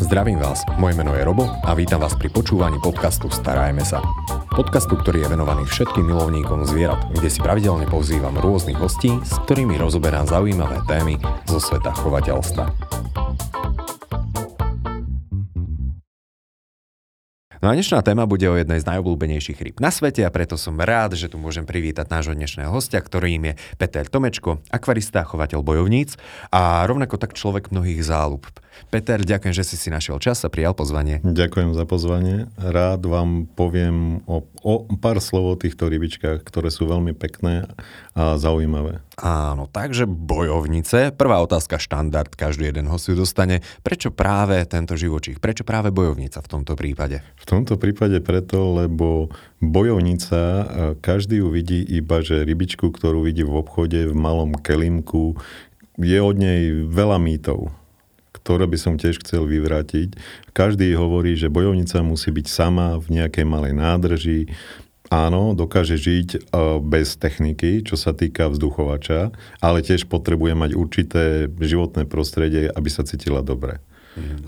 Zdravím vás, moje meno je Robo a vítam vás pri počúvaní podcastu Starajme sa. Podcastu, ktorý je venovaný všetkým milovníkom zvierat, kde si pravidelne pozývam rôznych hostí, s ktorými rozoberám zaujímavé témy zo sveta chovateľstva. No a dnešná téma bude o jednej z najobľúbenejších rýb na svete a preto som rád, že tu môžem privítať nášho dnešného hostia, ktorým je Peter Tomečko, akvarista, chovateľ bojovníc a rovnako tak človek mnohých záľub. Peter, ďakujem, že si si našiel čas a prijal pozvanie. Ďakujem za pozvanie. Rád vám poviem o, o pár slov o týchto rybičkách, ktoré sú veľmi pekné a zaujímavé. Áno, takže bojovnice. Prvá otázka štandard, každý jeden ho si dostane. Prečo práve tento živočích? Prečo práve bojovnica v tomto prípade? V tomto prípade preto, lebo bojovnica, každý ju vidí iba, že rybičku, ktorú vidí v obchode v malom kelimku, je od nej veľa mýtov ktoré by som tiež chcel vyvrátiť. Každý hovorí, že bojovnica musí byť sama v nejakej malej nádrži, áno, dokáže žiť e, bez techniky, čo sa týka vzduchovača, ale tiež potrebuje mať určité životné prostredie, aby sa cítila dobre.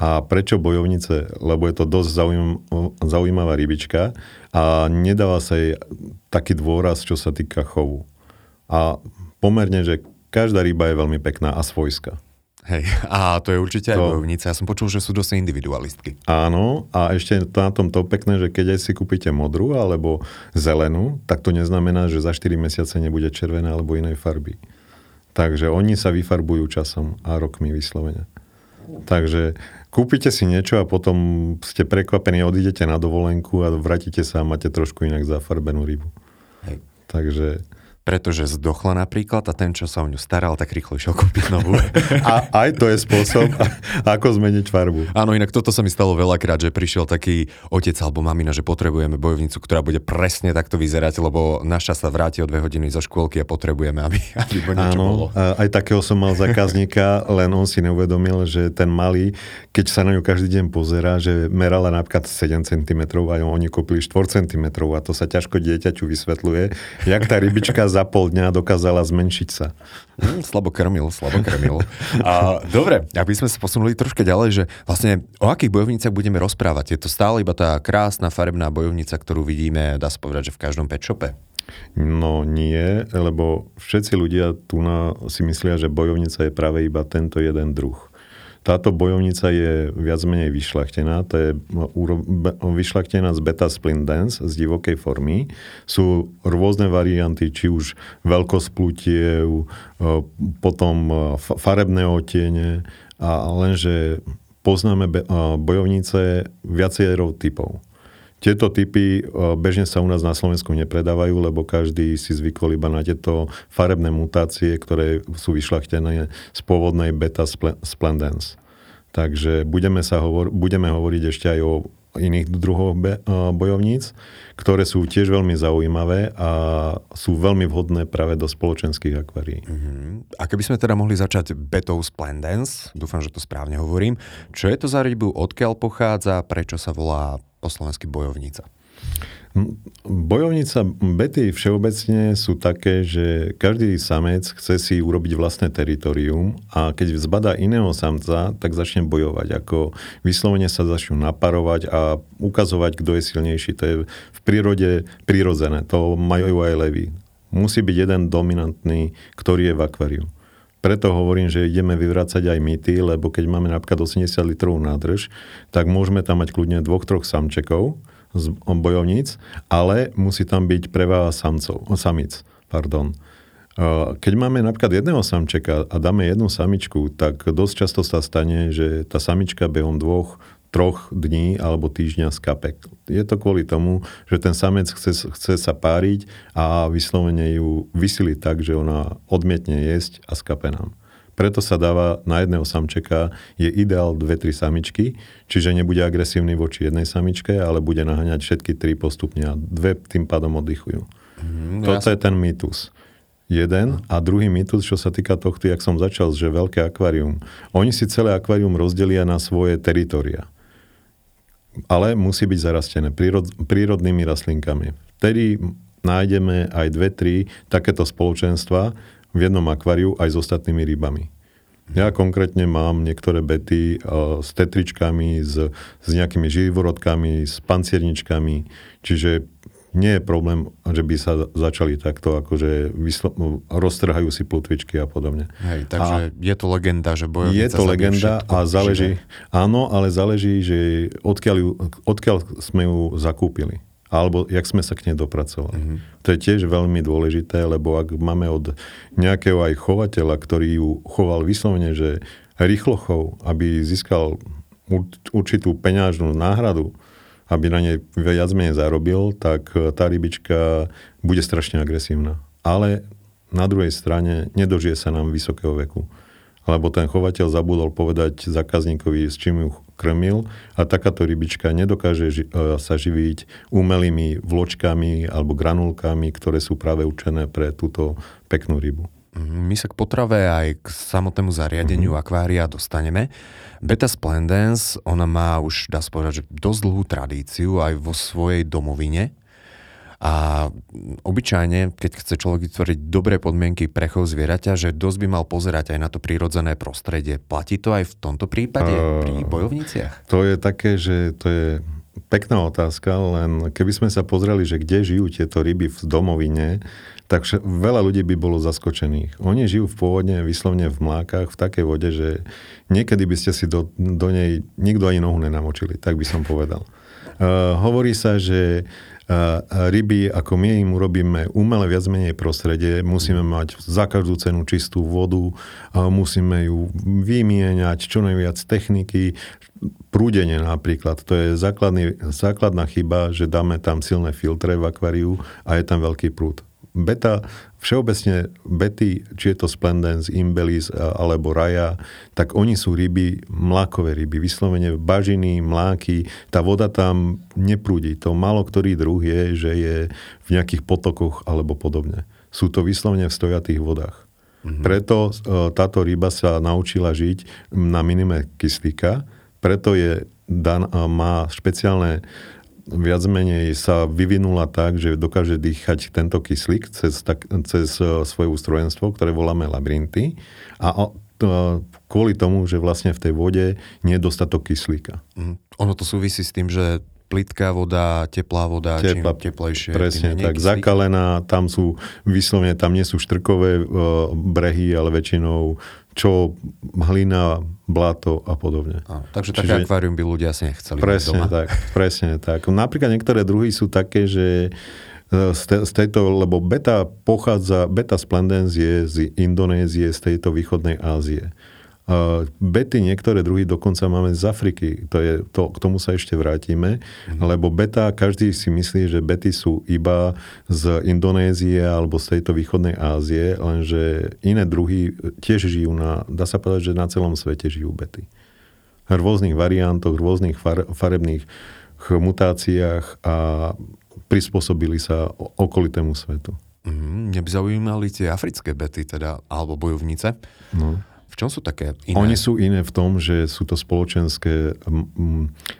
A prečo bojovnice? Lebo je to dosť zaujímavá rybička a nedáva sa jej taký dôraz, čo sa týka chovu. A pomerne, že každá ryba je veľmi pekná a svojská. Hej, a to je určite to... aj bojovnica. Ja som počul, že sú dosť individualistky. Áno, a ešte na tom to pekné, že keď aj si kúpite modrú alebo zelenú, tak to neznamená, že za 4 mesiace nebude červená alebo inej farby. Takže oni sa vyfarbujú časom a rokmi vyslovene. Takže kúpite si niečo a potom ste prekvapení, odídete na dovolenku a vrátite sa a máte trošku inak zafarbenú rybu. Hej. Takže pretože zdochla napríklad a ten, čo sa o ňu staral, tak rýchlo išiel kúpiť novú. A aj to je spôsob, ako zmeniť farbu. Áno, inak toto sa mi stalo veľakrát, že prišiel taký otec alebo mamina, že potrebujeme bojovnicu, ktorá bude presne takto vyzerať, lebo naša sa vráti o dve hodiny zo škôlky a potrebujeme, aby, aby niečo Áno, bolo. aj takého som mal zákazníka, len on si neuvedomil, že ten malý, keď sa na ňu každý deň pozerá, že merala napríklad 7 cm a oni kúpili 4 cm a to sa ťažko dieťaťu vysvetľuje, jak tá rybička za pol dňa dokázala zmenšiť sa. Mm, slabo krmil, slabo krmil. A, dobre, aby sme sa posunuli troška ďalej, že vlastne o akých bojovniciach budeme rozprávať? Je to stále iba tá krásna farebná bojovnica, ktorú vidíme, dá sa povedať, že v každom pet shope? No nie, lebo všetci ľudia tu na, si myslia, že bojovnica je práve iba tento jeden druh. Táto bojovnica je viac menej vyšľachtená, to je vyšľachtená z beta splint dance, z divokej formy. Sú rôzne varianty, či už veľkosť plutiev, potom farebné otiene, a lenže poznáme bojovnice viacerou typov. Tieto typy bežne sa u nás na Slovensku nepredávajú, lebo každý si zvykol iba na tieto farebné mutácie, ktoré sú vyšľachtené z pôvodnej beta splendens. Takže budeme, sa hovor- budeme hovoriť ešte aj o iných druhoch be- bojovníc, ktoré sú tiež veľmi zaujímavé a sú veľmi vhodné práve do spoločenských akvárií. Uh-huh. A keby sme teda mohli začať betou splendens, dúfam, že to správne hovorím, čo je to za rybu, odkiaľ pochádza, prečo sa volá po slovensky bojovnica? Bojovnica bety všeobecne sú také, že každý samec chce si urobiť vlastné teritorium a keď zbadá iného samca, tak začne bojovať. Ako vyslovene sa začnú naparovať a ukazovať, kto je silnejší. To je v prírode prirodzené. To majú aj levy. Musí byť jeden dominantný, ktorý je v akváriu. Preto hovorím, že ideme vyvrácať aj mýty, lebo keď máme napríklad 80 litrovú nádrž, tak môžeme tam mať kľudne dvoch, troch samčekov, z bojovníc, ale musí tam byť preváha samcov, samic. Pardon. Keď máme napríklad jedného samčeka a dáme jednu samičku, tak dosť často sa stane, že tá samička behom dvoch, troch dní alebo týždňa skape. Je to kvôli tomu, že ten samec chce, chce sa páriť a vyslovene ju vysiliť tak, že ona odmietne jesť a skape nám. Preto sa dáva na jedného samčeka, je ideál dve, tri samičky, čiže nebude agresívny voči jednej samičke, ale bude naháňať všetky tri postupne a dve tým pádom oddychujú. Mm, Toto ja... je ten mýtus. Jeden a druhý mýtus, čo sa týka tohto, jak som začal, že veľké akvárium. Oni si celé akvárium rozdelia na svoje teritoria. Ale musí byť zarastené prírod, prírodnými rastlinkami. Vtedy nájdeme aj dve, tri takéto spoločenstva, v jednom akváriu aj s ostatnými rybami. Ja konkrétne mám niektoré bety s tetričkami, s, s nejakými živorodkami, s pancierničkami, čiže nie je problém, že by sa začali takto, akože vyslo- roztrhajú si plutvičky a podobne. Hej, takže a je to legenda, že bojovnica Je to legenda všetko, a záleží, živé. áno, ale záleží, že odkiaľ, ju, odkiaľ sme ju zakúpili alebo jak sme sa k nej dopracovali. Mm-hmm. To je tiež veľmi dôležité, lebo ak máme od nejakého aj chovateľa, ktorý ju choval vyslovene, že rýchlo chov, aby získal určitú peňažnú náhradu, aby na nej viac menej zarobil, tak tá rybička bude strašne agresívna. Ale na druhej strane nedožije sa nám vysokého veku lebo ten chovateľ zabudol povedať zákazníkovi, s čím ju krmil a takáto rybička nedokáže ži- e, sa živiť umelými vločkami alebo granulkami, ktoré sú práve určené pre túto peknú rybu. Mhm, my sa k potrave aj k samotnému zariadeniu mm-hmm. akvária dostaneme. Beta Splendens, ona má už, dá sa povedať, že dosť dlhú tradíciu aj vo svojej domovine. A obyčajne, keď chce človek vytvoriť dobré podmienky pre chov zvieraťa, že dosť by mal pozerať aj na to prírodzené prostredie. Platí to aj v tomto prípade uh, pri bojovniciach? To je také, že to je pekná otázka, len keby sme sa pozreli, že kde žijú tieto ryby v domovine, tak veľa ľudí by bolo zaskočených. Oni žijú v pôvodne, vyslovne v mlákach, v takej vode, že niekedy by ste si do, do nej nikto ani nohu nenamočili, tak by som povedal. Uh, hovorí sa, že ryby, ako my im urobíme umelé viac menej prostredie, musíme mať za každú cenu čistú vodu, musíme ju vymieňať, čo najviac techniky, prúdenie napríklad. To je základný, základná chyba, že dáme tam silné filtre v akváriu a je tam veľký prúd beta, všeobecne bety, či je to Splendens, Imbelis alebo Raja, tak oni sú ryby, mlákové ryby, vyslovene bažiny, mláky, tá voda tam neprúdi. To málo ktorý druh je, že je v nejakých potokoch alebo podobne. Sú to vyslovene v stojatých vodách. Mm-hmm. Preto e, táto ryba sa naučila žiť na minime kyslíka, preto je dan, má špeciálne viac menej sa vyvinula tak, že dokáže dýchať tento kyslík cez, tak, cez e, svoje ústrojenstvo, ktoré voláme labyrinty. A kvôli tomu, že vlastne v tej vode nie je dostatok kyslíka. Mm. Ono to súvisí s tým, že plitká voda, teplá voda, Tepla, čím teplejšie. Presne tak, kyslík. zakalená, tam sú vyslovene, tam nie sú štrkové uh, brehy, ale väčšinou čo hlina, blato a podobne. A, takže Čiže, také akvárium by ľudia asi nechceli presne doma. tak, presne tak. Napríklad niektoré druhy sú také, že e, z, te, z tejto, lebo beta pochádza, beta splendens je z Indonézie, z tejto východnej Ázie. Bety niektoré druhy dokonca máme z Afriky. To je, to, k tomu sa ešte vrátime. Mm. Lebo beta, každý si myslí, že bety sú iba z Indonézie alebo z tejto východnej Ázie, lenže iné druhy tiež žijú na, dá sa povedať, že na celom svete žijú bety. V rôznych variantoch, rôznych far, farebných mutáciách a prispôsobili sa okolitému svetu. Mm, mňa by zaujímali tie africké bety, teda, alebo bojovnice. No. V čom sú také iné? Oni sú iné v tom, že sú to spoločenské...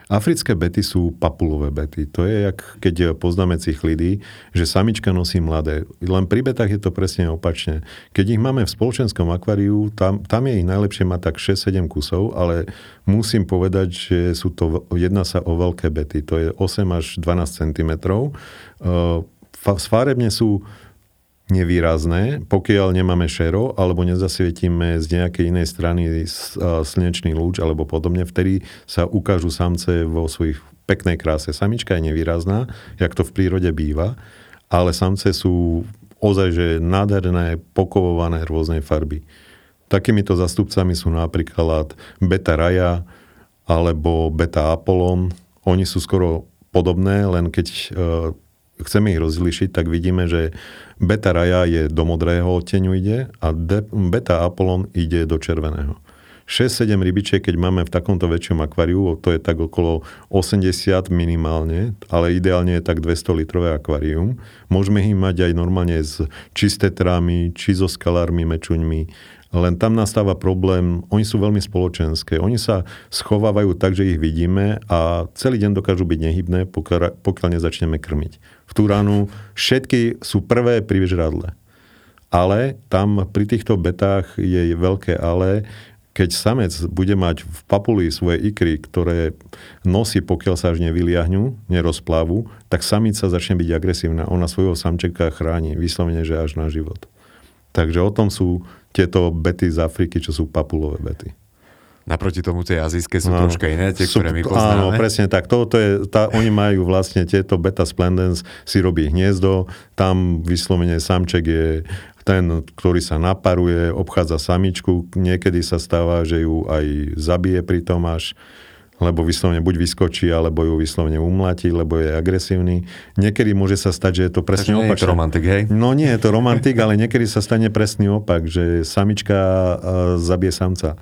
Africké bety sú papulové bety. To je, jak keď poznáme cichlidy, že samička nosí mladé. Len pri betách je to presne opačne. Keď ich máme v spoločenskom akváriu, tam, tam je ich najlepšie mať tak 6-7 kusov, ale musím povedať, že sú to, jedná sa o veľké bety. To je 8 až 12 cm. Uh, farebne sú nevýrazné, pokiaľ nemáme šero alebo nezasvietime z nejakej inej strany slnečný lúč alebo podobne, vtedy sa ukážu samce vo svojich peknej kráse. Samička je nevýrazná, jak to v prírode býva, ale samce sú ozaj, že nádherné, pokovované rôznej farby. Takýmito zastupcami sú napríklad beta raja alebo beta apollon. Oni sú skoro podobné, len keď e, chceme ich rozlišiť, tak vidíme, že beta raja je do modrého odteňu ide a de, beta Apollon ide do červeného. 6-7 rybičiek, keď máme v takomto väčšom akváriu, to je tak okolo 80 minimálne, ale ideálne je tak 200 litrové akvárium. Môžeme ich mať aj normálne s čistetrámi, či so skalármi, mečuňmi, len tam nastáva problém, oni sú veľmi spoločenské. Oni sa schovávajú tak, že ich vidíme a celý deň dokážu byť nehybné, pokiaľ, pokiaľ nezačneme krmiť. V tú ránu všetky sú prvé pri vyžradle. Ale tam pri týchto betách je veľké ale, keď samec bude mať v papuli svoje ikry, ktoré nosí, pokiaľ sa až nevyliahňu, nerozplávu, tak samica začne byť agresívna. Ona svojho samčeka chráni, vyslovene, že až na život. Takže o tom sú tieto bety z Afriky, čo sú papulové bety. Naproti tomu tie azijské sú no, troška iné, tie, sú, ktoré my poznáme. Áno, presne tak. Toto je, tá, oni majú vlastne tieto beta splendens, si robí hniezdo, tam vyslovene samček je ten, ktorý sa naparuje, obchádza samičku, niekedy sa stáva, že ju aj zabije pri tom až lebo vyslovene buď vyskočí, alebo ju vyslovene umlatí, lebo je agresívny. Niekedy môže sa stať, že je to presne opak. je to romantik, hej? No nie je to romantik, ale niekedy sa stane presný opak, že samička zabije samca.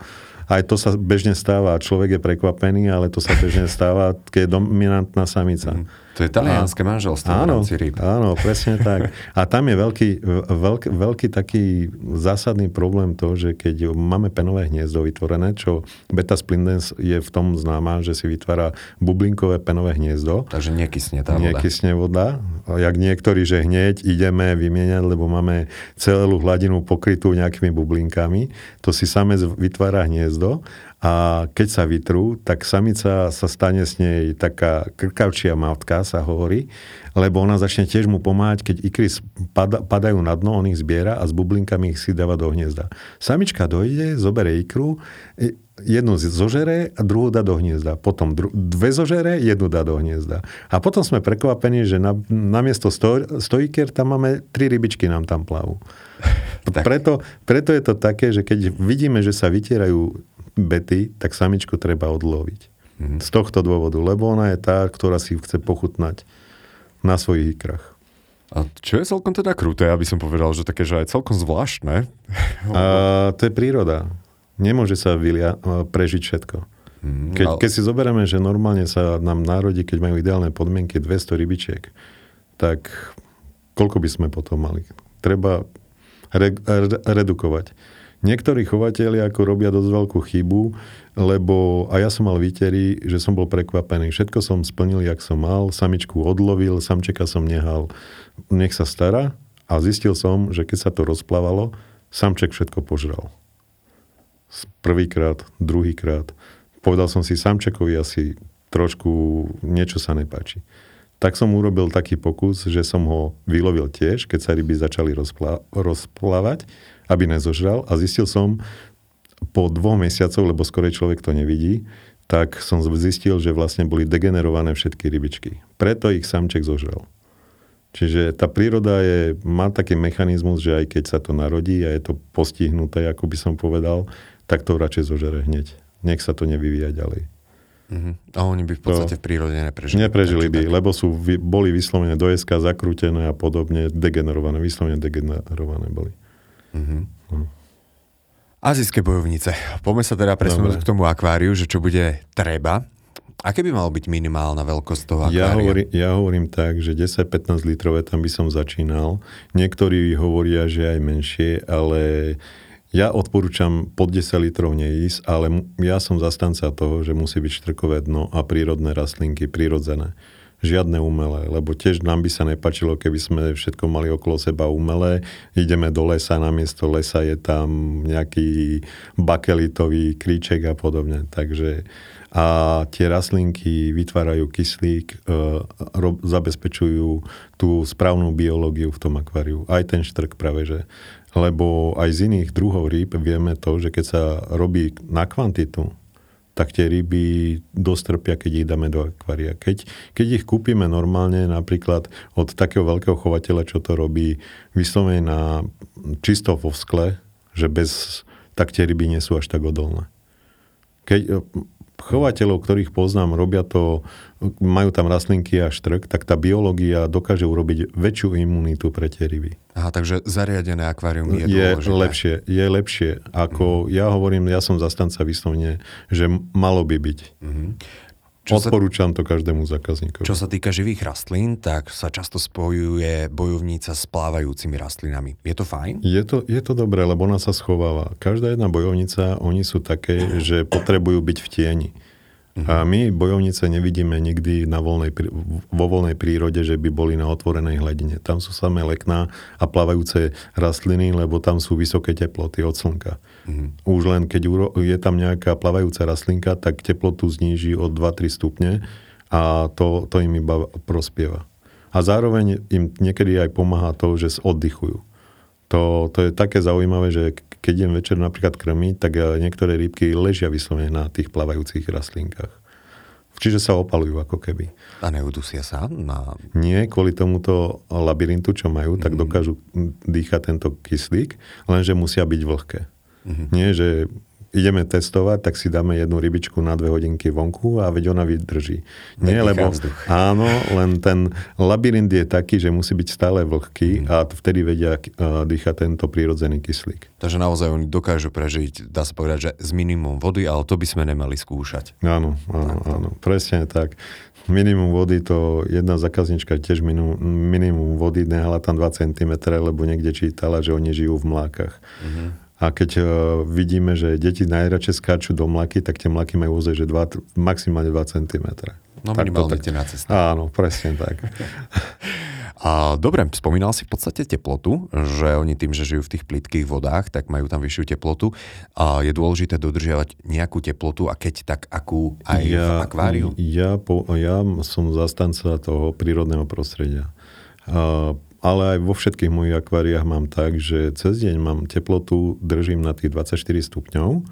Aj to sa bežne stáva. Človek je prekvapený, ale to sa bežne stáva, keď je dominantná samica. Mm. To je talianské manželstvo áno, v rámci rýb. Áno, presne tak. A tam je veľký, veľký, veľký taký zásadný problém to, že keď máme penové hniezdo vytvorené, čo beta splendens je v tom známa, že si vytvára bublinkové penové hniezdo. Takže nekysne tá voda. Nekysne voda. Jak niektorí, že hneď ideme vymieňať, lebo máme celú hladinu pokrytú nejakými bublinkami. To si samec vytvára hniezdo a keď sa vytrú, tak samica sa stane s nej taká krkavčia matka, sa hovorí, lebo ona začne tiež mu pomáhať, keď ikry padajú na dno, on ich zbiera a s bublinkami ich si dáva do hniezda. Samička dojde, zobere ikru, jednu zožere a druhú dá do hniezda. Potom dru- dve zožere, jednu dá do hniezda. A potom sme prekvapení, že na, namiesto sto, stojiker tam máme tri rybičky nám tam plavú. Preto, preto je to také, že keď vidíme, že sa vytierajú bety, tak samičku treba odloviť. Mm-hmm. Z tohto dôvodu, lebo ona je tá, ktorá si chce pochutnať na svojich ikrach. A čo je celkom teda kruté, aby som povedal, že také, že aj celkom zvláštne. A, to je príroda. Nemôže sa vylia, prežiť všetko. Mm, keď, ale... keď si zoberieme, že normálne sa nám národí, keď majú ideálne podmienky 200 rybičiek, tak koľko by sme potom mali? Treba re, re, redukovať. Niektorí chovateľi ako robia dosť veľkú chybu, lebo a ja som mal výtery, že som bol prekvapený. Všetko som splnil, jak som mal, samičku odlovil, samčeka som nehal, nech sa stará a zistil som, že keď sa to rozplávalo, samček všetko požral. Prvýkrát, druhýkrát. Povedal som si, samčekovi asi trošku niečo sa nepáči. Tak som urobil taký pokus, že som ho vylovil tiež, keď sa ryby začali rozplávať aby nezožral a zistil som po dvoch mesiacoch, lebo skorej človek to nevidí, tak som zistil, že vlastne boli degenerované všetky rybičky. Preto ich samček zožral. Čiže tá príroda je, má taký mechanizmus, že aj keď sa to narodí a je to postihnuté, ako by som povedal, tak to radšej zožere hneď. Nech sa to nevyvíja ďalej. Uh-huh. A oni by v podstate to v prírode neprežili. Neprežili by, tak. lebo sú, boli vyslovene do SK zakrútené a podobne, degenerované, vyslovene degenerované boli. Uh-huh. Azijské bojovnice. Poďme sa teda presunúť k tomu akváriu, že čo bude treba. Aké by malo byť minimálna veľkosť toho akvária? Ja hovorím, ja hovorím tak, že 10-15 litrové tam by som začínal. Niektorí hovoria, že aj menšie, ale ja odporúčam pod 10 litrov neísť, ale ja som zastanca toho, že musí byť štrkové dno a prírodné rastlinky, prírodzené žiadne umelé, lebo tiež nám by sa nepačilo, keby sme všetko mali okolo seba umelé. Ideme do lesa, namiesto lesa je tam nejaký bakelitový kríček a podobne. Takže a tie rastlinky vytvárajú kyslík, e, rob, zabezpečujú tú správnu biológiu v tom akváriu. Aj ten štrk práve, že lebo aj z iných druhov rýb vieme to, že keď sa robí na kvantitu, tak tie ryby dosť trpia, keď ich dáme do akvária. Keď, keď ich kúpime normálne napríklad od takého veľkého chovateľa, čo to robí vyslovene na čisto vo skle, že bez, tak tie ryby nie sú až tak odolné. Keď, chovateľov, ktorých poznám, robia to, majú tam rastlinky a štrk, tak tá biológia dokáže urobiť väčšiu imunitu pre tie ryby. Aha, takže zariadené akvárium je, je lepšie. Je lepšie. Ako mm. ja hovorím, ja som zastanca vyslovne, že malo by byť. Mm. Čo Odporúčam sa, to každému zákazníkovi. Čo sa týka živých rastlín, tak sa často spojuje bojovnica s plávajúcimi rastlinami. Je to fajn? Je to, je to dobré, lebo ona sa schováva. Každá jedna bojovnica, oni sú také, že potrebujú byť v tieni. A my bojovnice nevidíme nikdy na voľnej, vo voľnej prírode, že by boli na otvorenej hladine. Tam sú samé lekná a plávajúce rastliny, lebo tam sú vysoké teploty od slnka. Mm-hmm. Už len keď je tam nejaká plávajúca rastlinka, tak teplotu zníži o 2-3 stupne a to, to im iba prospieva. A zároveň im niekedy aj pomáha to, že oddychujú. To, to je také zaujímavé, že keď idem večer napríklad krmiť, tak eh, niektoré rybky ležia vyslovene na tých plavajúcich rastlinkách. Čiže sa opalujú ako keby. A neudusia sa? Na... Nie, kvôli tomuto labyrintu, čo majú, tak dokážu dýchať tento kyslík, lenže musia byť vlhké. Mm-hmm. Nie, že ideme testovať, tak si dáme jednu rybičku na dve hodinky vonku a veď ona vydrží. Nie, lebo vzduch. áno, len ten labyrint je taký, že musí byť stále vlhký mm. a vtedy vedia uh, dýchať tento prírodzený kyslík. Takže naozaj oni dokážu prežiť, dá sa povedať, že z minimum vody, ale to by sme nemali skúšať. Áno, áno, áno, presne tak. Minimum vody, to jedna zákaznička tiež minimum, minimum vody nehala tam 2 cm, lebo niekde čítala, že oni žijú v mlákach. Mm-hmm. A keď uh, vidíme, že deti najradšej skáču do mlaky, tak tie mlaky majú ozaj, že 2, maximálne 2 cm. No minimálne tak, na cesta. Áno, presne tak. A dobre, spomínal si v podstate teplotu, že oni tým, že žijú v tých plitkých vodách, tak majú tam vyššiu teplotu. A je dôležité dodržiavať nejakú teplotu a keď tak akú aj ja, v akváriu? Ja, po, ja som zastanca toho prírodného prostredia. Uh, ale aj vo všetkých mojich akváriách mám tak, že cez deň mám teplotu, držím na tých 24 stupňov,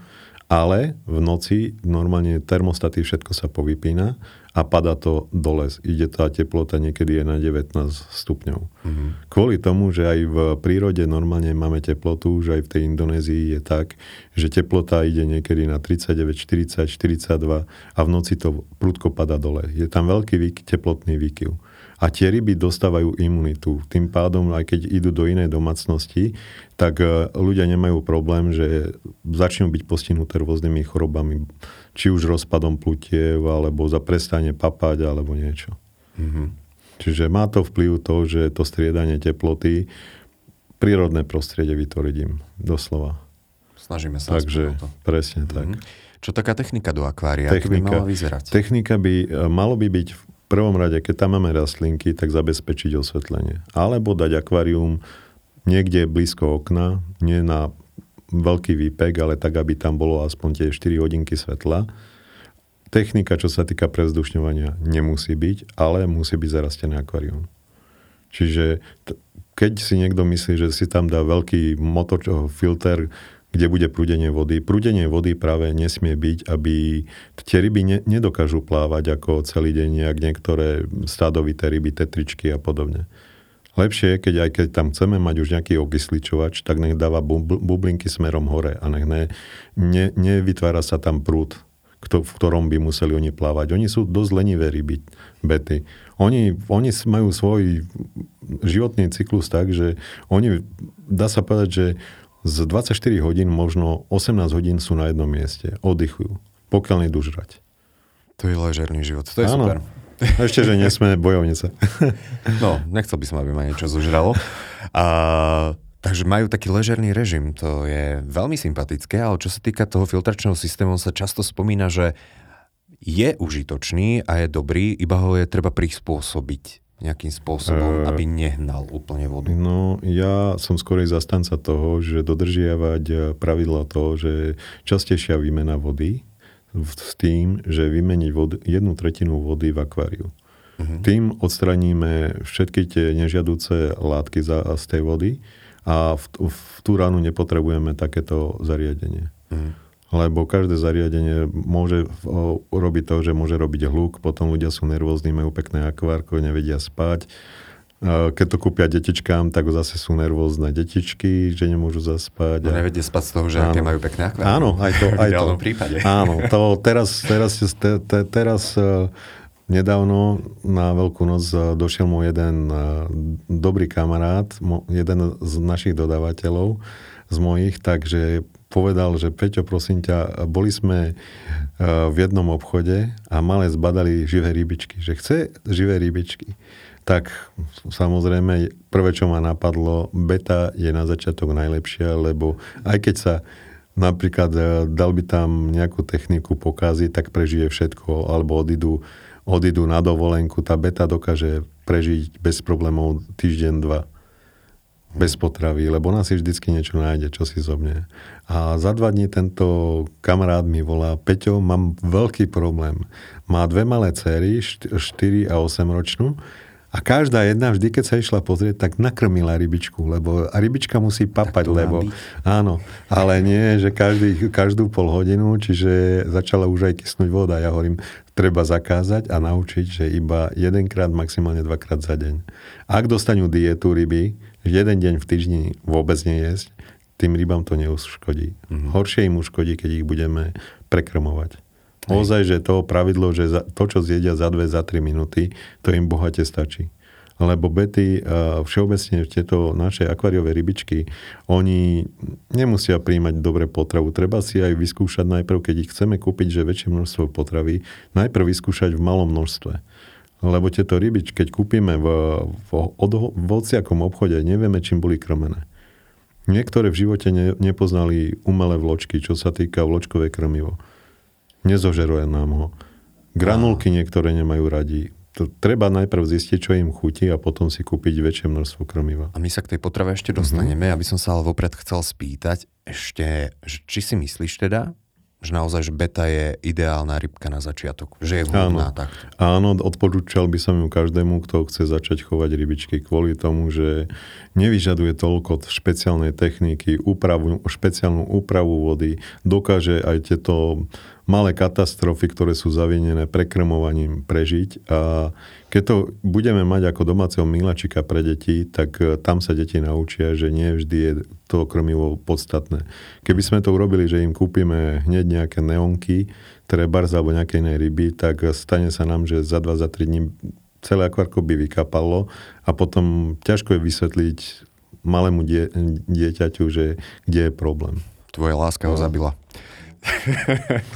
ale v noci normálne termostaty všetko sa povypína a pada to dole. Ide tá teplota niekedy je na 19 stupňov. Mm-hmm. Kvôli tomu, že aj v prírode normálne máme teplotu, že aj v tej Indonézii je tak, že teplota ide niekedy na 39, 40, 42 a v noci to prudko pada dole. Je tam veľký výky, teplotný výkyv. A tie ryby dostávajú imunitu. Tým pádom, aj keď idú do inej domácnosti, tak e, ľudia nemajú problém, že začnú byť postihnuté rôznymi chorobami, či už rozpadom plutiev, alebo za prestane papať, alebo niečo. Mm-hmm. Čiže má to vplyv to, že to striedanie teploty, prírodné prostredie vytvoriť im, doslova. Snažíme sa Takže, presne tak. Mm-hmm. Čo taká technika do akvária? Technika, by mala vyzerať? Technika by, e, malo by byť prvom rade, keď tam máme rastlinky, tak zabezpečiť osvetlenie. Alebo dať akvárium niekde blízko okna, nie na veľký výpek, ale tak, aby tam bolo aspoň tie 4 hodinky svetla. Technika, čo sa týka prezdušňovania, nemusí byť, ale musí byť zarastené akvárium. Čiže t- keď si niekto myslí, že si tam dá veľký motor, filter, kde bude prúdenie vody. Prúdenie vody práve nesmie byť, aby tie ryby ne, nedokážu plávať ako celý deň, jak niektoré stádovité ryby, tetričky a podobne. Lepšie je, keď aj keď tam chceme mať už nejaký okysličovač, tak nech dáva bublinky smerom hore a nech ne, ne, nevytvára sa tam prúd, v ktorom by museli oni plávať. Oni sú dosť lenivé ryby, bety. Oni, oni majú svoj životný cyklus tak, že oni, dá sa povedať, že z 24 hodín možno 18 hodín sú na jednom mieste, oddychujú, pokiaľ nedú žrať. To je ležerný život, to je Áno. super. Ešte, že nie sme bojovnice. no, nechcel by som, aby ma niečo zožralo. A, takže majú taký ležerný režim, to je veľmi sympatické, ale čo sa týka toho filtračného systému, sa často spomína, že je užitočný a je dobrý, iba ho je treba prispôsobiť nejakým spôsobom, uh, aby nehnal úplne vodu? No, ja som skorej zastanca toho, že dodržiavať eh, pravidla toho, že častejšia výmena vody s tým, že vymeniť vod, jednu tretinu vody v akváriu. Uh-huh. Tým odstraníme všetky tie nežiaduce látky za, z tej vody a v, v tú ránu nepotrebujeme takéto zariadenie. Uh-huh lebo každé zariadenie môže urobiť to, že môže robiť hluk, potom ľudia sú nervózni, majú pekné akvárko, nevedia spať. Keď to kúpia detičkám, tak zase sú nervózne detičky, že nemôžu zaspať. No nevedia spať z toho, že áno. aké majú pekné akvárko. Áno, aj to. Aj to. prípade. Áno, to teraz, teraz, te, te, teraz e, nedávno na Veľkú noc e, došiel môj jeden e, dobrý kamarát, jeden z našich dodávateľov, z mojich, takže povedal, že Peťo, prosím ťa, boli sme e, v jednom obchode a malé zbadali živé rybičky, že chce živé rybičky. Tak samozrejme, prvé, čo ma napadlo, beta je na začiatok najlepšia, lebo aj keď sa napríklad e, dal by tam nejakú techniku pokaziť, tak prežije všetko, alebo odídu, odídu na dovolenku. Tá beta dokáže prežiť bez problémov týždeň, dva bez potravy, lebo ona si vždycky niečo nájde, čo si zobne. A za dva dní tento kamarát mi volá, Peťo, mám veľký problém. Má dve malé céry, 4 a 8 ročnú a každá jedna, vždy keď sa išla pozrieť, tak nakrmila rybičku, lebo a rybička musí papať, lebo áno, ale nie, že každý, každú pol hodinu, čiže začala už aj kysnúť voda. Ja hovorím, treba zakázať a naučiť, že iba jedenkrát, maximálne dvakrát za deň. Ak dostanú dietu ryby, jeden deň v týždni vôbec nejesť, tým rybám to neuškodí. Mm-hmm. Horšie im uškodí, keď ich budeme prekrmovať. Ozaj, že to pravidlo, že za, to, čo zjedia za 2, za 3 minúty, to im bohate stačí. Lebo bety, všeobecne tieto naše akváriové rybičky, oni nemusia príjmať dobre potravu. Treba si aj vyskúšať najprv, keď ich chceme kúpiť, že väčšie množstvo potravy, najprv vyskúšať v malom množstve. Lebo tieto rybičky, keď kúpime v, v, od, v hociakom obchode, nevieme, čím boli krmené. Niektoré v živote ne, nepoznali umelé vločky, čo sa týka vločkové krmivo. Nezožeruje nám ho. Granulky niektoré nemajú radi. To treba najprv zistiť, čo im chutí a potom si kúpiť väčšie množstvo krmiva. A my sa k tej potrave ešte dostaneme. Mm-hmm. Ja by som sa ale vopred chcel spýtať ešte, či si myslíš teda, že naozaj, že beta je ideálna rybka na začiatok, že je vhodná takto. Áno, odporúčal by som ju každému, kto chce začať chovať rybičky kvôli tomu, že nevyžaduje toľko špeciálnej techniky, úpravu, špeciálnu úpravu vody, dokáže aj tieto malé katastrofy, ktoré sú zavinené prekrmovaním prežiť a keď to budeme mať ako domáceho milačika pre deti, tak e, tam sa deti naučia, že nie vždy je to krmivo podstatné. Keby sme to urobili, že im kúpime hneď nejaké neonky, trebárs alebo nejaké iné ryby, tak stane sa nám, že za 2 za 3 dní celé akvarko by vykapalo a potom ťažko je vysvetliť malému die, dieťaťu, že kde je problém. Tvoja láska ho no. zabila.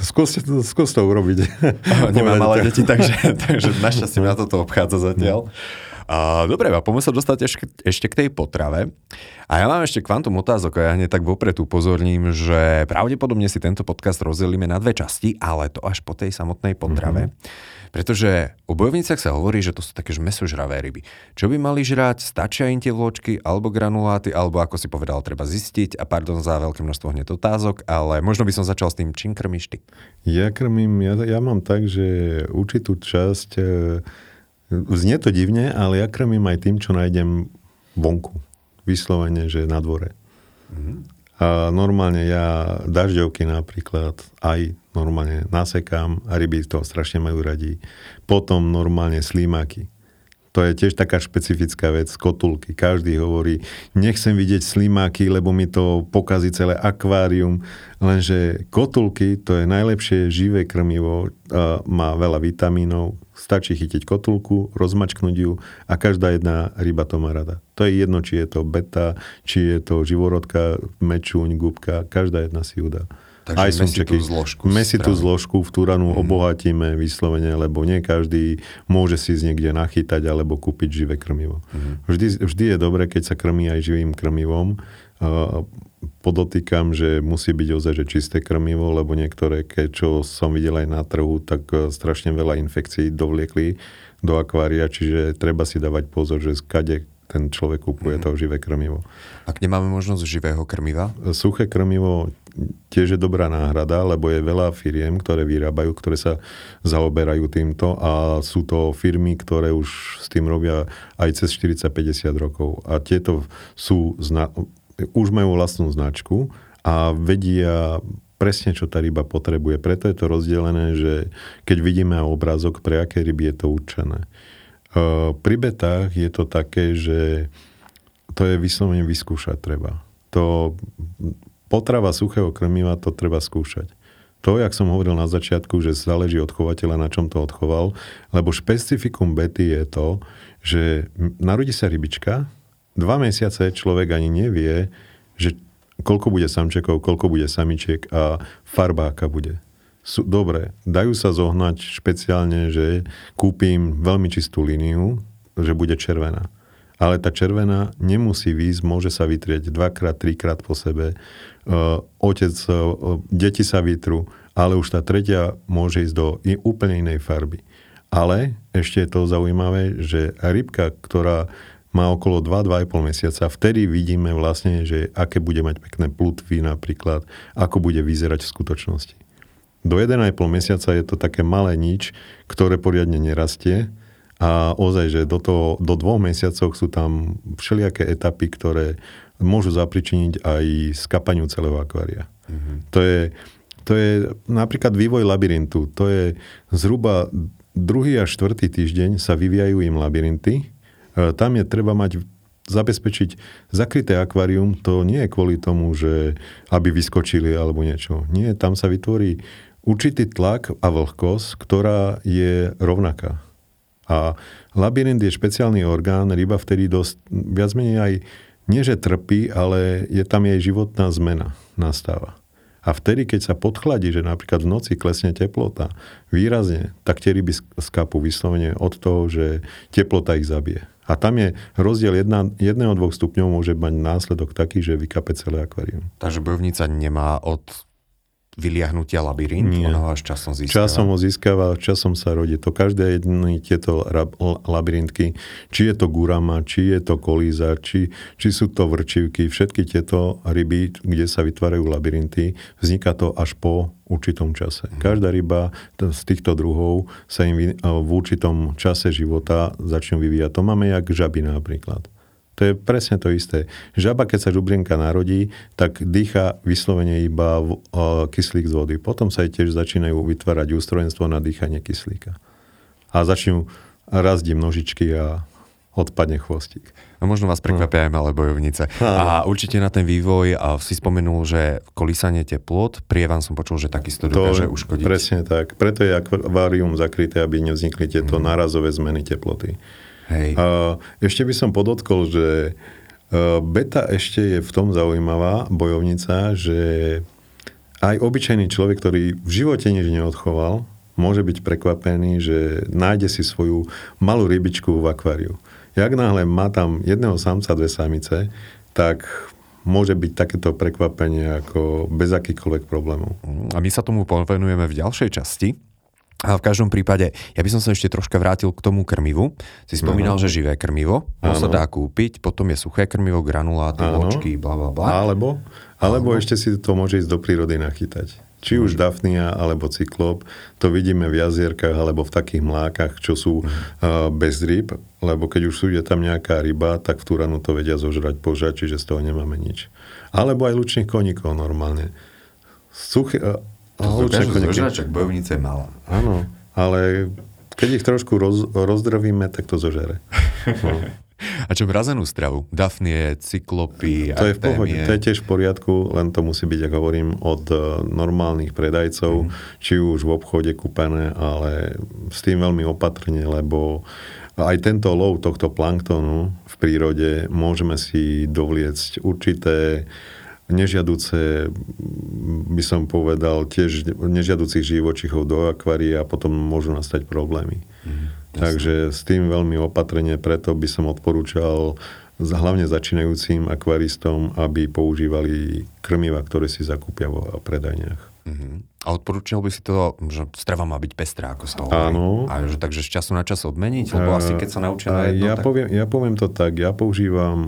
Skúste to, skús to urobiť. Nemám malé deti, takže, takže našťastie na toto obchádza zatiaľ. Dobre, a poďme sa dostať ešte, ešte k tej potrave. A ja mám ešte kvantum otázok a ja hneď tak vopred upozorním, že pravdepodobne si tento podcast rozdelíme na dve časti, ale to až po tej samotnej potrave. Mm-hmm. Pretože o bojovniciach sa hovorí, že to sú také mesožravé ryby. Čo by mali žrať? Stačia im tie vločky alebo granuláty, alebo ako si povedal, treba zistiť. A pardon za veľké množstvo hneď otázok, ale možno by som začal s tým, čím krmíš ty? Ja krmím, ja, ja mám tak, že určitú časť, e, znie to divne, ale ja krmím aj tým, čo nájdem vonku. Vyslovene, že na dvore. Mm-hmm. A normálne ja dažďovky napríklad aj normálne nasekám a ryby to strašne majú radi. Potom normálne slímaky. To je tiež taká špecifická vec, kotulky. Každý hovorí, nechcem vidieť slimáky, lebo mi to pokazí celé akvárium. Lenže kotulky, to je najlepšie živé krmivo, má veľa vitamínov, stačí chytiť kotulku, rozmačknúť ju a každá jedna ryba to má rada. To je jedno, či je to beta, či je to živorodka, mečúň, gubka, každá jedna si ju dá. Takže aj mesitú zložku. Mesitú zložku, v túranu mm. obohatíme vyslovene, lebo nie každý môže si z niekde nachytať alebo kúpiť živé krmivo. Mm. Vždy, vždy je dobre, keď sa krmí aj živým krmivom. Podotýkam, že musí byť ozaj že čisté krmivo, lebo niektoré, keď čo som videl aj na trhu, tak e, strašne veľa infekcií dovliekli do akvária, čiže treba si dávať pozor, že skade ten človek kupuje mm. to živé krmivo. Ak nemáme možnosť živého krmiva? Suché krmivo tiež je dobrá náhrada, lebo je veľa firiem, ktoré vyrábajú, ktoré sa zaoberajú týmto a sú to firmy, ktoré už s tým robia aj cez 40-50 rokov. A tieto sú, zna- už majú vlastnú značku a vedia presne, čo tá ryba potrebuje. Preto je to rozdelené, že keď vidíme obrázok, pre aké ryby je to určené. Pri betách je to také, že to je vyslovene vyskúšať treba. To potrava suchého krmiva, to treba skúšať. To, jak som hovoril na začiatku, že záleží od chovateľa, na čom to odchoval, lebo špecifikum bety je to, že narodí sa rybička, dva mesiace človek ani nevie, že koľko bude samčekov, koľko bude samičiek a farba bude sú, dobre, dajú sa zohnať špeciálne, že kúpim veľmi čistú líniu, že bude červená. Ale tá červená nemusí výjsť, môže sa vytrieť dvakrát, trikrát po sebe. Uh, otec, uh, deti sa vytrú, ale už tá tretia môže ísť do úplne inej farby. Ale ešte je to zaujímavé, že rybka, ktorá má okolo 2-2,5 mesiaca, vtedy vidíme vlastne, že aké bude mať pekné plutvy napríklad, ako bude vyzerať v skutočnosti. Do 1,5 mesiaca je to také malé nič, ktoré poriadne nerastie, a ozaj, že do, toho, do dvoch mesiacov sú tam všelijaké etapy, ktoré môžu zapričiniť aj skapaniu celého akvária. Mm-hmm. To, je, to je napríklad vývoj labyrintu. To je zhruba druhý a štvrtý týždeň sa vyvíjajú im labyrinty. E, tam je treba mať zabezpečiť zakryté akvárium, to nie je kvôli tomu, že aby vyskočili alebo niečo. Nie, tam sa vytvorí určitý tlak a vlhkosť, ktorá je rovnaká. A labyrint je špeciálny orgán, ryba vtedy dosť, viac menej aj, nie že trpí, ale je tam jej životná zmena nastáva. A vtedy, keď sa podchladí, že napríklad v noci klesne teplota výrazne, tak tie ryby skápu vyslovene od toho, že teplota ich zabije. A tam je rozdiel jedna, jedného, dvoch stupňov môže mať následok taký, že vykape celé akvárium. Takže bojovnica nemá od vyliahnutia labyrint? Nie. Ona ho až časom získava? Časom ho získava, časom sa rodí. To každé jedné tieto labyrintky, či je to gurama, či je to kolíza, či, či sú to vrčivky, všetky tieto ryby, kde sa vytvárajú labyrinty, vzniká to až po určitom čase. Mhm. Každá ryba z týchto druhov sa im v určitom čase života začne vyvíjať. To máme jak žaby napríklad. To je presne to isté. Žaba, keď sa žubrienka narodí, tak dýcha vyslovene iba v, o, kyslík z vody. Potom sa aj tiež začínajú vytvárať ústrojenstvo na dýchanie kyslíka. A začnú razdiť množičky a odpadne chvostík. No možno vás prekvapia no. aj malé bojovnice. A určite na ten vývoj a si spomenul, že kolísanie teplot, prievan som počul, že takisto dokáže to, uškodiť. Presne tak. Preto je akvárium zakryté, aby nevznikli tieto mm. nárazové zmeny teploty. Hej. A ešte by som podotkol, že e, beta ešte je v tom zaujímavá bojovnica, že aj obyčajný človek, ktorý v živote nič neodchoval, môže byť prekvapený, že nájde si svoju malú rybičku v akváriu. Jak náhle má tam jedného samca, dve samice, tak môže byť takéto prekvapenie ako bez akýchkoľvek problémov. A my sa tomu povenujeme v ďalšej časti. A v každom prípade, ja by som sa ešte troška vrátil k tomu krmivu. Si spomínal, ano. že živé krmivo, to sa dá kúpiť, potom je suché krmivo, granuláty, vločky, bla bla bla. Alebo, alebo ešte si to môže ísť do prírody nachytať. Či už Dafnia alebo Cyklop, to vidíme v jazierkách alebo v takých mlákach, čo sú uh, bez rýb, lebo keď už je tam nejaká ryba, tak v Turanu to vedia zožrať, požať, čiže z toho nemáme nič. Alebo aj lučných koníkov normálne. Suché, to dokážu zožrať, čak bojovnica je malá. Áno, ale keď ich trošku roz, rozdrvíme, tak to zožere. No. A čo mrazenú stravu? Dafnie, cyklopy, To je v pohode, to je tiež v poriadku, len to musí byť, ako hovorím, od e, normálnych predajcov, mm. či už v obchode kúpené, ale s tým veľmi opatrne, lebo aj tento lov tohto planktonu v prírode môžeme si dovliecť určité nežiaduce, by som povedal, tiež nežiaducich živočichov do akvária a potom môžu nastať problémy. Mm, Takže s tým veľmi opatrne, preto by som odporúčal hlavne začínajúcim akvaristom, aby používali krmiva, ktoré si zakúpia vo predajniach. Uh-huh. A odporúčal by si to, že strava má byť pestrá, ako sa hovorí. Áno. A že, takže z času na čas obmeniť? Lebo asi keď sa naučia na jedno, ja, tak... poviem, ja poviem to tak, ja používam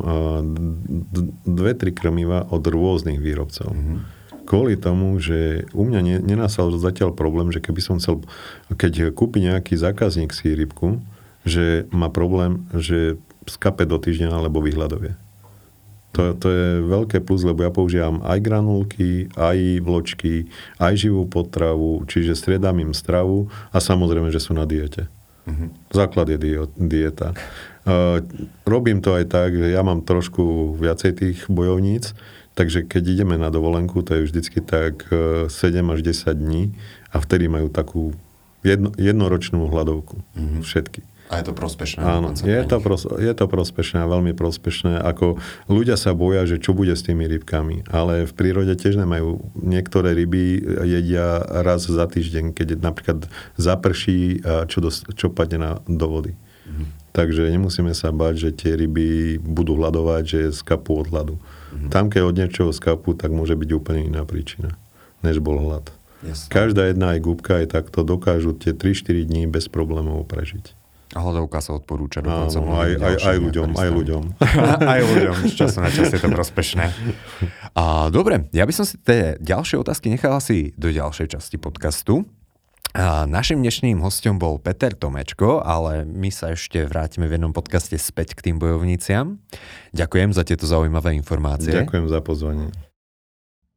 dve, tri krmiva od rôznych výrobcov. Uh-huh. Kvôli tomu, že u mňa ne, nenastal zatiaľ problém, že keby som chcel, keď kúpi nejaký zákazník si rybku, že má problém, že skape do týždňa alebo vyhľadovie. To, to je veľké plus, lebo ja používam aj granulky, aj vločky, aj živú potravu, čiže striedam im stravu a samozrejme, že sú na diete. Mm-hmm. Základ je dieta. Uh, robím to aj tak, že ja mám trošku viacej tých bojovníc, takže keď ideme na dovolenku, to je vždycky tak 7 až 10 dní a vtedy majú takú jedno, jednoročnú hľadovku. Mm-hmm. Všetky. A je to prospešné. Áno, je to, pros, je to prospešné a veľmi prospešné. Ako ľudia sa boja, že čo bude s tými rybkami. Ale v prírode tiež nemajú. Niektoré ryby jedia raz za týždeň, keď napríklad zaprší, čo, dos, čo padne na, do vody. Mm-hmm. Takže nemusíme sa báť, že tie ryby budú hľadovať, že skapú od hladu. Mm-hmm. Tam, keď od niečoho skapú, tak môže byť úplne iná príčina, než bol hlad. Yes. Každá jedna aj gubka je takto, dokážu tie 3-4 dní bez problémov prežiť. A hľadovka sa odporúča dokonca. Áno, aj, aj, aj ľuďom, aj ľuďom. aj ľuďom, z času na čas je to prospešné. A, dobre, ja by som si tie ďalšie otázky nechal asi do ďalšej časti podcastu. A našim dnešným hostom bol Peter Tomečko, ale my sa ešte vrátime v jednom podcaste späť k tým bojovniciam. Ďakujem za tieto zaujímavé informácie. Ďakujem za pozvanie.